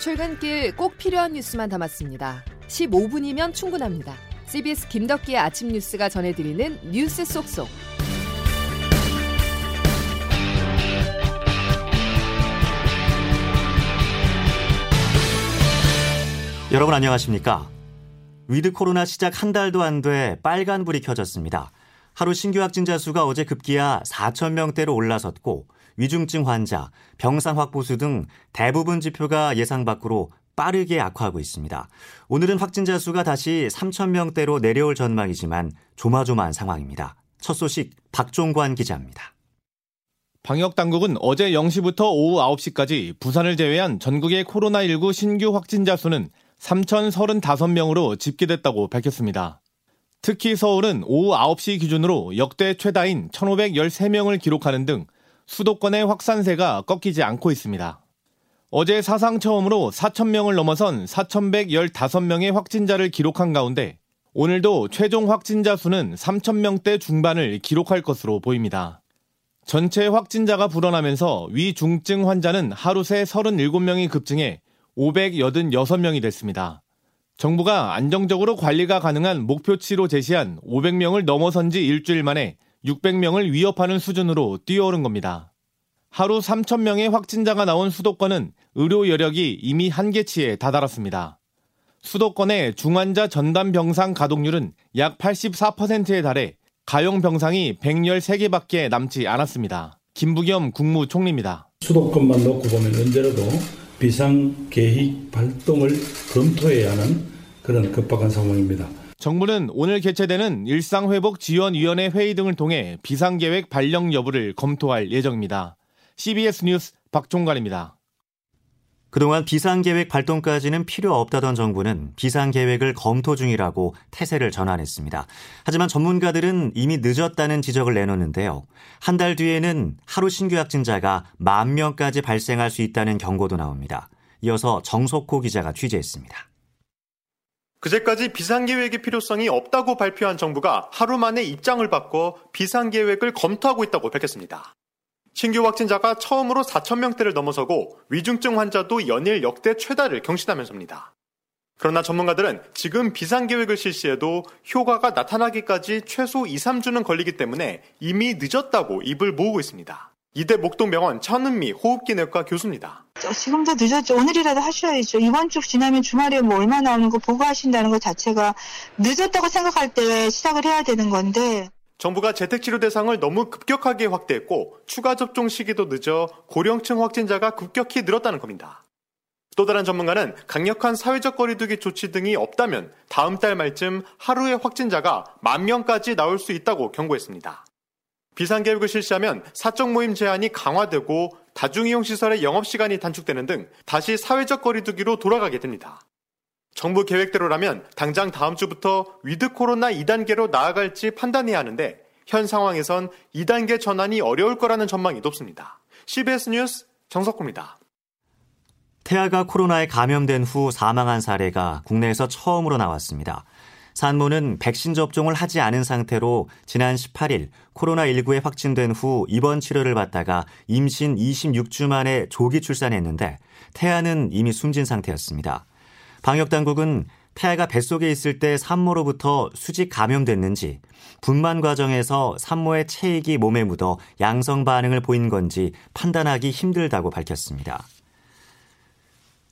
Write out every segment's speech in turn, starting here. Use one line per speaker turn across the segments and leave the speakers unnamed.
출근길 꼭 필요한 뉴스만 담았습니다. 15분이면 충분합니다. CBS 김덕기의 아침 뉴스가 전해드리는 뉴스 쏙쏙.
여러분 안녕하십니까? 위드 코로나 시작 한 달도 안 돼 빨간불이 켜졌습니다. 하루 신규 확진자 수가 어제 급기야 4천 명대로 올라섰고 위중증 환자, 병상 확보수 등 대부분 지표가 예상 밖으로 빠르게 악화하고 있습니다. 오늘은 확진자 수가 다시 3천 명대로 내려올 전망이지만 조마조마한 상황입니다. 첫 소식 박종관 기자입니다.
방역 당국은 어제 0시부터 오후 9시까지 부산을 제외한 전국의 코로나19 신규 확진자 수는 3,035명으로 집계됐다고 밝혔습니다. 특히 서울은 오후 9시 기준으로 역대 최다인 1,513명을 기록하는 등 수도권의 확산세가 꺾이지 않고 있습니다. 어제 사상 처음으로 4,000명을 넘어선 4,115명의 확진자를 기록한 가운데 오늘도 최종 확진자 수는 3,000명대 중반을 기록할 것으로 보입니다. 전체 확진자가 불어나면서 위중증 환자는 하루 새 37명이 급증해 586명이 됐습니다. 정부가 안정적으로 관리가 가능한 목표치로 제시한 500명을 넘어선 지 일주일 만에 600명을 위협하는 수준으로 뛰어오른 겁니다. 하루 3,000명의 확진자가 나온 수도권은 의료 여력이 이미 한계치에 다다랐습니다. 수도권의 중환자 전담 병상 가동률은 약 84%에 달해 가용 병상이 113개밖에 남지 않았습니다. 김부겸 국무총리입니다.
수도권만 놓고 보면 언제라도 비상 계획 발동을 검토해야 하는 그런 급박한 상황입니다.
정부는 오늘 개최되는 일상회복지원위원회 회의 등을 통해 비상계획 발령 여부를 검토할 예정입니다. CBS 뉴스 박종관입니다.
그동안 비상계획 발동까지는 필요 없다던 정부는 비상계획을 검토 중이라고 태세를 전환했습니다. 하지만 전문가들은 이미 늦었다는 지적을 내놓는데요. 한 달 뒤에는 하루 신규 확진자가 만 명까지 발생할 수 있다는 경고도 나옵니다. 이어서 정석호 기자가 취재했습니다.
그제까지 비상계획의 필요성이 없다고 발표한 정부가 하루 만에 입장을 바꿔 비상계획을 검토하고 있다고 밝혔습니다. 신규 확진자가 처음으로 4천명대를 넘어서고 위중증 환자도 연일 역대 최다를 경신하면서입니다. 그러나 전문가들은 지금 비상계획을 실시해도 효과가 나타나기까지 최소 2, 3주는 걸리기 때문에 이미 늦었다고 입을 모으고 있습니다. 이대 목동병원 천은미 호흡기내과 교수입니다.
지금도 늦었죠. 오늘이라도 하셔야죠. 이번 주 지나면 주말에 뭐 얼마 나오는 거 보고하신다는 것 자체가 늦었다고 생각할 때 시작을 해야 되는 건데
정부가 재택치료 대상을 너무 급격하게 확대했고 추가 접종 시기도 늦어 고령층 확진자가 급격히 늘었다는 겁니다. 또 다른 전문가는 강력한 사회적 거리두기 조치 등이 없다면 다음 달 말쯤 하루의 확진자가 만 명까지 나올 수 있다고 경고했습니다. 비상계획을 실시하면 사적 모임 제한이 강화되고 다중이용 시설의 영업시간이 단축되는 등 다시 사회적 거리두기로 돌아가게 됩니다. 정부 계획대로라면 당장 다음 주부터 위드 코로나 2단계로 나아갈지 판단해야 하는데 현 상황에선 2단계 전환이 어려울 거라는 전망이 높습니다. CBS 뉴스 정석구입니다.
태아가 코로나에 감염된 후 사망한 사례가 국내에서 처음으로 나왔습니다. 산모는 백신 접종을 하지 않은 상태로 지난 18일 코로나19에 확진된 후 입원 치료를 받다가 임신 26주 만에 조기 출산했는데 태아는 이미 숨진 상태였습니다. 방역당국은 태아가 뱃속에 있을 때 산모로부터 수직 감염됐는지 분만 과정에서 산모의 체액이 몸에 묻어 양성 반응을 보인 건지 판단하기 힘들다고 밝혔습니다.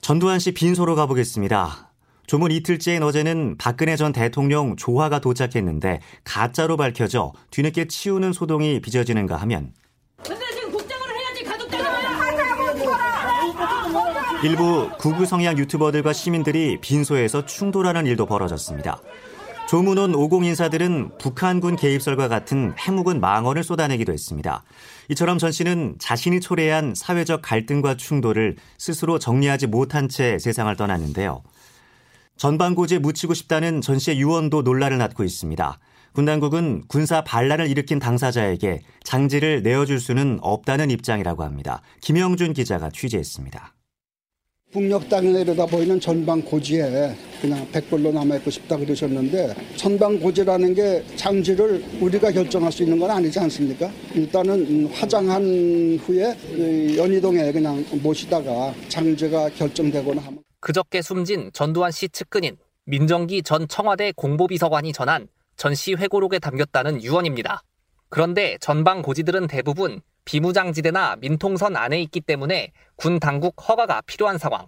전두환 씨 빈소로 가보겠습니다. 조문 이틀째인 어제는 박근혜 전 대통령 조화가 도착했는데 가짜로 밝혀져 뒤늦게 치우는 소동이 빚어지는가 하면 일부 구구 성향 유튜버들과 시민들이 빈소에서 충돌하는 일도 벌어졌습니다. 조문원 50 인사들은 북한군 개입설과 같은 해묵은 망언을 쏟아내기도 했습니다. 이처럼 전 씨는 자신이 초래한 사회적 갈등과 충돌을 스스로 정리하지 못한 채 세상을 떠났는데요. 전방고지에 묻히고 싶다는 전 씨의 유언도 논란을 낳고 있습니다. 군 당국은 군사 반란을 일으킨 당사자에게 장지를 내어줄 수는 없다는 입장이라고 합니다. 김영준 기자가 취재했습니다.
북녘 땅에 내려다 보이는 전방 고지에 그냥 백골로 남아있고 싶다 그러셨는데 전방 고지라는 게 장지를 우리가 결정할 수 있는 건 아니지 않습니까? 일단은 화장한 후에 연희동에 그냥 모시다가 장지가 결정되거나 하면
그저께 숨진 전두환 씨 측근인 민정기 전 청와대 공보비서관이 전한 전시 회고록에 담겼다는 유언입니다. 그런데 전방 고지들은 대부분 비무장지대나 민통선 안에 있기 때문에 군 당국 허가가 필요한 상황.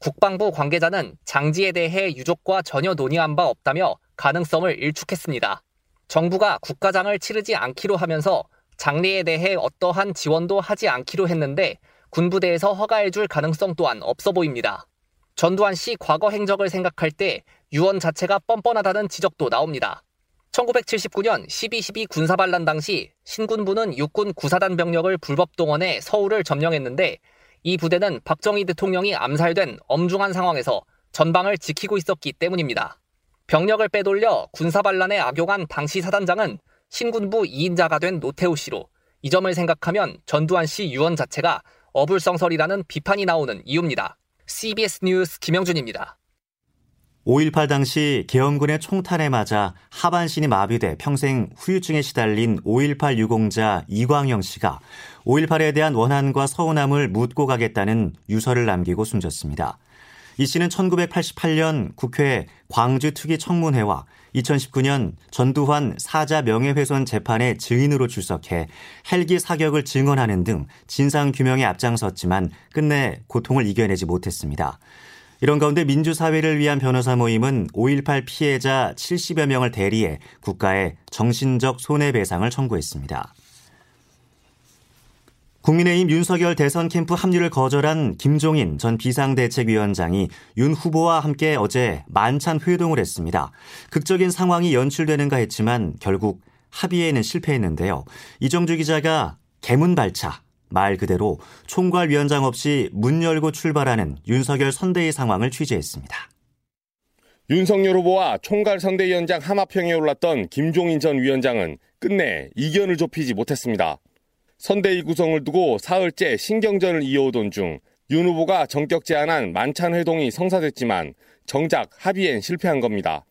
국방부 관계자는 장지에 대해 유족과 전혀 논의한 바 없다며 가능성을 일축했습니다. 정부가 국가장을 치르지 않기로 하면서 장례에 대해 어떠한 지원도 하지 않기로 했는데 군부대에서 허가해줄 가능성 또한 없어 보입니다. 전두환 씨 과거 행적을 생각할 때 유언 자체가 뻔뻔하다는 지적도 나옵니다. 1979년 12.12 군사반란 당시 신군부는 육군 구사단 병력을 불법 동원해 서울을 점령했는데 이 부대는 박정희 대통령이 암살된 엄중한 상황에서 전방을 지키고 있었기 때문입니다. 병력을 빼돌려 군사반란에 악용한 당시 사단장은 신군부 2인자가 된 노태우 씨로 이 점을 생각하면 전두환 씨 유언 자체가 어불성설이라는 비판이 나오는 이유입니다. CBS 뉴스 김영준입니다.
5.18 당시 계엄군의 총탄에 맞아 하반신이 마비돼 평생 후유증에 시달린 5.18 유공자 이광영 씨가 5.18에 대한 원한과 서운함을 묻고 가겠다는 유서를 남기고 숨졌습니다. 이 씨는 1988년 국회 광주 특위 청문회와 2019년 전두환 사자 명예훼손 재판의 증인으로 출석해 헬기 사격을 증언하는 등 진상 규명에 앞장섰지만 끝내 고통을 이겨내지 못했습니다. 이런 가운데 민주사회를 위한 변호사 모임은 5.18 피해자 70여 명을 대리해 국가에 정신적 손해배상을 청구했습니다. 국민의힘 윤석열 대선 캠프 합류를 거절한 김종인 전 비상대책위원장이 윤 후보와 함께 어제 만찬 회동을 했습니다. 극적인 상황이 연출되는가 했지만 결국 합의에는 실패했는데요. 이정주 기자가 개문발차 말 그대로 총괄위원장 없이 문 열고 출발하는 윤석열 선대의 상황을 취재했습니다.
윤석열 후보와 총괄 선대위원장 하마평에 올랐던 김종인 전 위원장은 끝내 이견을 좁히지 못했습니다. 선대위 구성을 두고 사흘째 신경전을 이어오던 중 윤 후보가 전격 제안한 만찬 회동이 성사됐지만 정작 합의엔 실패한 겁니다.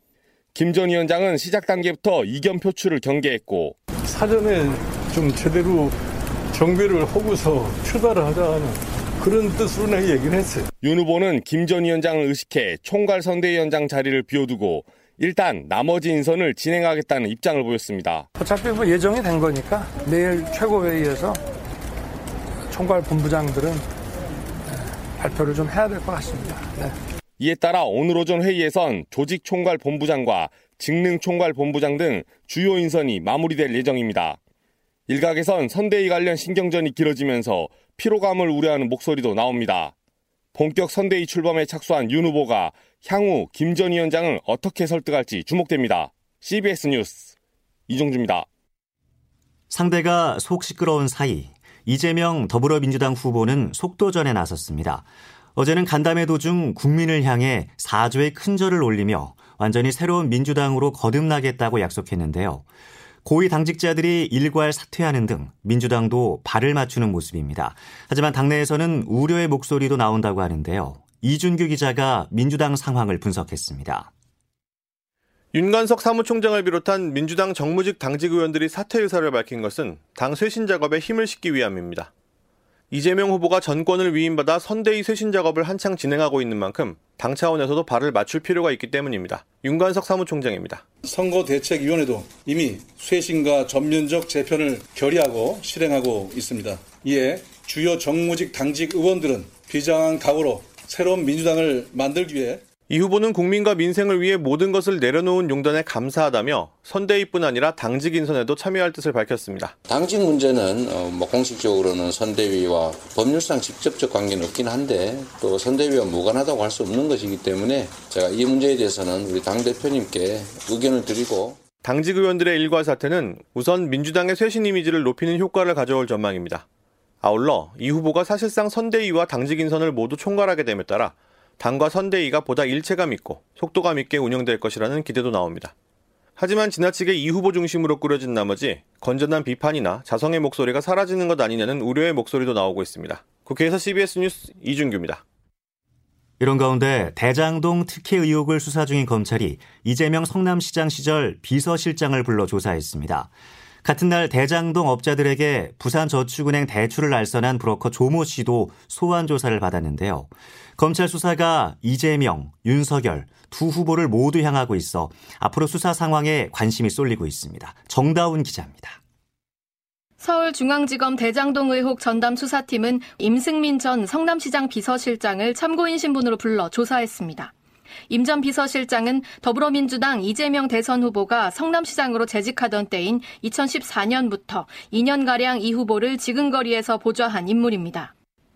김 전 위원장은 시작 단계부터 이견 표출을 경계했고
사전에 좀 제대로 정비를 하고서 출발을 하자는 그런 뜻으로 내가 얘기를 했어요.
윤 후보는 김 전 위원장을 의식해 총괄 선대위원장 자리를 비워두고 일단 나머지 인선을 진행하겠다는 입장을 보였습니다.
어차피 뭐 예정이 된 거니까 내일 최고회의에서 총괄 본부장들은 네, 발표를 좀 해야 될 것 같습니다. 네.
이에 따라 오늘 오전 회의에선 조직 총괄 본부장과 직능 총괄 본부장 등 주요 인선이 마무리될 예정입니다. 일각에선 선대위 관련 신경전이 길어지면서 피로감을 우려하는 목소리도 나옵니다. 본격 선대위 출범에 착수한 윤 후보가 향후 김 전 위원장을 어떻게 설득할지 주목됩니다. CBS 뉴스 이종주입니다.
상대가 속 시끄러운 사이 이재명 더불어민주당 후보는 속도전에 나섰습니다. 어제는 간담회 도중 국민을 향해 4조의 큰 절을 올리며 완전히 새로운 민주당으로 거듭나겠다고 약속했는데요. 고위 당직자들이 일괄 사퇴하는 등 민주당도 발을 맞추는 모습입니다. 하지만 당내에서는 우려의 목소리도 나온다고 하는데요. 이준규 기자가 민주당 상황을 분석했습니다.
윤관석 사무총장을 비롯한 민주당 정무직 당직 의원들이 사퇴 의사를 밝힌 것은 당 쇄신 작업에 힘을 싣기 위함입니다. 이재명 후보가 전권을 위임받아 선대위 쇄신 작업을 한창 진행하고 있는 만큼 당 차원에서도 발을 맞출 필요가 있기 때문입니다. 윤관석 사무총장입니다.
선거대책위원회도 이미 쇄신과 전면적 재편을 결의하고 실행하고 있습니다. 이에 주요 정무직 당직 의원들은 비장한 각오로 새로운 민주당을 만들기 위해
이 후보는 국민과 민생을 위해 모든 것을 내려놓은 용단에 감사하다며 선대위뿐 아니라 당직 인선에도 참여할 뜻을 밝혔습니다.
당직 문제는 어, 뭐 공식적으로는 선대위와 법률상 직접적 관계는 없긴 한데 또 선대위와 무관하다고 할 수 없는 것이기 때문에 제가 이 문제에 대해서는 우리 당 대표님께 의견을 드리고
당직 의원들의 일괄 사퇴는 우선 민주당의 쇄신 이미지를 높이는 효과를 가져올 전망입니다. 아울러 이 후보가 사실상 선대위와 당직 인선을 모두 총괄하게 됨에 따라 당과 선대위가 보다 일체감 있고 속도감 있게 운영될 것이라는 기대도 나옵니다. 하지만 지나치게 이 후보 중심으로 꾸려진 나머지 건전한 비판이나 자성의 목소리가 사라지는 것 아니냐는 우려의 목소리도 나오고 있습니다. 국회에서 CBS 뉴스 이준규입니다.
이런 가운데 대장동 특혜 의혹을 수사 중인 검찰이 이재명 성남시장 시절 비서실장을 불러 조사했습니다. 같은 날 대장동 업자들에게 부산저축은행 대출을 알선한 브로커 조모 씨도 소환 조사를 받았는데요. 검찰 수사가 이재명, 윤석열 두 후보를 모두 향하고 있어 앞으로 수사 상황에 관심이 쏠리고 있습니다. 정다운 기자입니다.
서울중앙지검 대장동 의혹 전담 수사팀은 임승민 전 성남시장 비서실장을 참고인 신분으로 불러 조사했습니다. 임 전 비서실장은 더불어민주당 이재명 대선 후보가 성남시장으로 재직하던 때인 2014년부터 2년가량 이 후보를 지근거리에서 보좌한 인물입니다.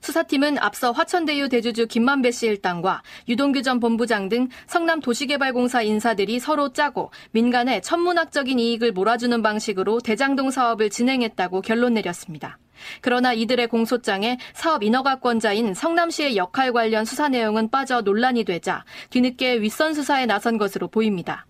수사팀은 앞서 화천대유 대주주 김만배 씨 일당과 유동규 전 본부장 등 성남 도시개발공사 인사들이 서로 짜고 민간에 천문학적인 이익을 몰아주는 방식으로 대장동 사업을 진행했다고 결론 내렸습니다. 그러나 이들의 공소장에 사업 인허가권자인 성남시의 역할 관련 수사 내용은 빠져 논란이 되자 뒤늦게 윗선 수사에 나선 것으로 보입니다.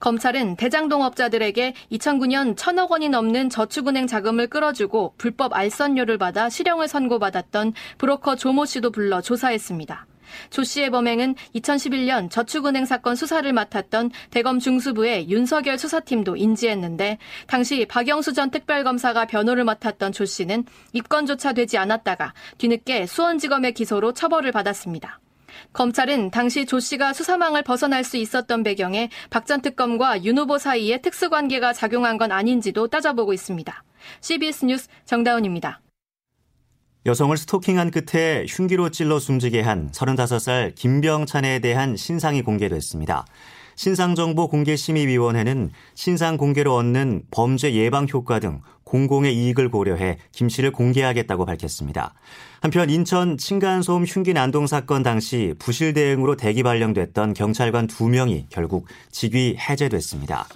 검찰은 대장동 업자들에게 2009년 천억 원이 넘는 저축은행 자금을 끌어주고 불법 알선료를 받아 실형을 선고받았던 브로커 조모 씨도 불러 조사했습니다. 조 씨의 범행은 2011년 저축은행 사건 수사를 맡았던 대검 중수부의 윤석열 수사팀도 인지했는데 당시 박영수 전 특별검사가 변호를 맡았던 조 씨는 입건조차 되지 않았다가 뒤늦게 수원지검의 기소로 처벌을 받았습니다. 검찰은 당시 조 씨가 수사망을 벗어날 수 있었던 배경에 박 전 특검과 윤 후보 사이에 특수 관계가 작용한 건 아닌지도 따져보고 있습니다. CBS 뉴스 정다운입니다.
여성을 스토킹한 끝에 흉기로 찔러 숨지게 한 35살 김병찬에 대한 신상이 공개됐습니다. 신상정보공개심의위원회는 신상 공개로 얻는 범죄 예방 효과 등 공공의 이익을 고려해 김 씨를 공개하겠다고 밝혔습니다. 한편 인천 층간소음 흉기 난동 사건 당시 부실 대응으로 대기 발령됐던 경찰관 2명이 결국 직위 해제됐습니다.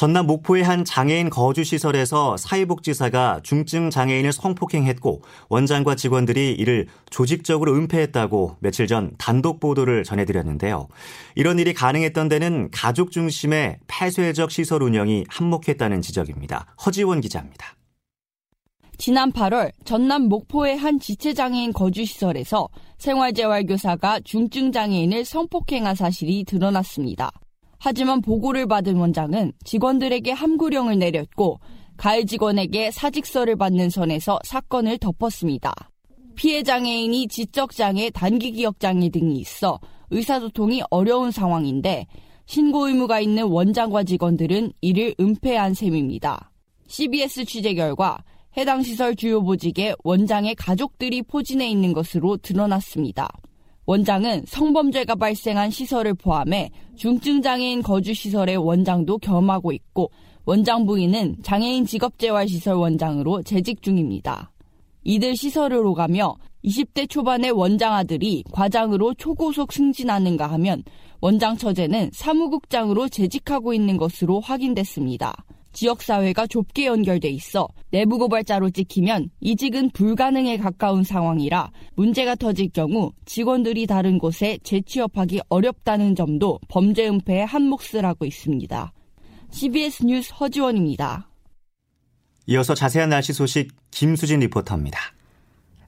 전남 목포의 한 장애인 거주시설에서 사회복지사가 중증 장애인을 성폭행했고 원장과 직원들이 이를 조직적으로 은폐했다고 며칠 전 단독 보도를 전해드렸는데요. 이런 일이 가능했던 데는 가족 중심의 폐쇄적 시설 운영이 한몫했다는 지적입니다. 허지원 기자입니다.
지난 8월 전남 목포의 한 지체장애인 거주시설에서 생활재활교사가 중증장애인을 성폭행한 사실이 드러났습니다. 하지만 보고를 받은 원장은 직원들에게 함구령을 내렸고 가해 직원에게 사직서를 받는 선에서 사건을 덮었습니다. 피해 장애인이 지적 장애, 단기 기억 장애 등이 있어 의사소통이 어려운 상황인데 신고 의무가 있는 원장과 직원들은 이를 은폐한 셈입니다. CBS 취재 결과 해당 시설 주요 보직에 원장의 가족들이 포진해 있는 것으로 드러났습니다. 원장은 성범죄가 발생한 시설을 포함해 중증장애인 거주시설의 원장도 겸하고 있고 원장 부인은 장애인 직업재활시설 원장으로 재직 중입니다. 이들 시설을 오가며 20대 초반의 원장 아들이 과장으로 초고속 승진하는가 하면 원장 처제는 사무국장으로 재직하고 있는 것으로 확인됐습니다. 지역사회가 좁게 연결돼 있어 내부 고발자로 찍히면 이직은 불가능에 가까운 상황이라 문제가 터질 경우 직원들이 다른 곳에 재취업하기 어렵다는 점도 범죄 은폐의 한 몫을 하고 있습니다. CBS 뉴스 허지원입니다.
이어서 자세한 날씨 소식 김수진 리포터입니다.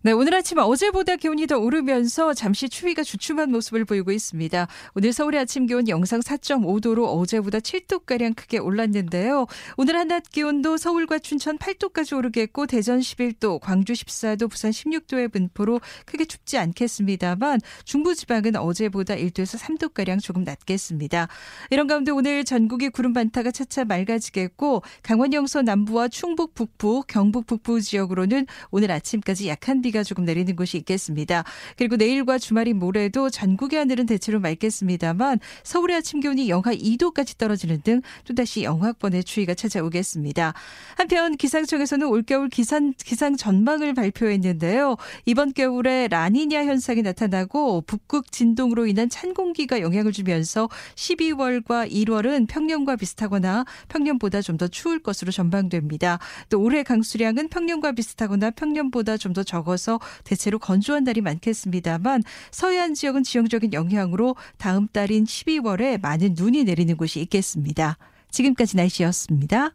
네, 오늘 아침 어제보다 기온이 더 오르면서 잠시 추위가 주춤한 모습을 보이고 있습니다. 오늘 서울의 아침 기온 영상 4.5도로 어제보다 7도가량 크게 올랐는데요. 오늘 한낮 기온도 서울과 춘천 8도까지 오르겠고 대전 11도, 광주 14도, 부산 16도의 분포로 크게 춥지 않겠습니다만 중부지방은 어제보다 1도에서 3도가량 조금 낮겠습니다. 이런 가운데 오늘 전국이 구름 반타가 차차 맑아지겠고 강원 영서 남부와 충북 북부, 경북 북부 지역으로는 오늘 아침까지 약한 비 비가 조금 내리는 곳이 있겠습니다. 그리고 내일과 주말인 모레도 전국의 하늘은 대체로 맑겠습니다만 서울의 아침 기온이 영하 2도까지 떨어지는 등 또다시 영하권의 추위가 찾아오겠습니다. 한편 기상청에서는 올겨울 기상, 기상 전망을 발표했는데요. 이번 겨울에 라니냐 현상이 나타나고 북극 진동으로 인한 찬 공기가 영향을 주면서 12월과 1월은 평년과 비슷하거나 평년보다 좀 더 추울 것으로 전망됩니다. 또 올해 강수량은 평년과 비슷하거나 평년보다 좀 더 적어서 있어서 대체로 건조한 날이 많겠습니다만 서해안 지역은 지형적인 영향으로 다음 달인 12월에 많은 눈이 내리는 곳이 있겠습니다. 지금까지 날씨였습니다.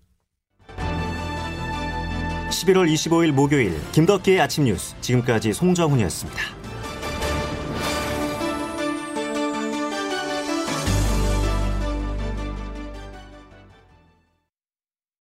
11월 25일 목요일 김덕기의 아침 뉴스 지금까지 송정훈이었습니다.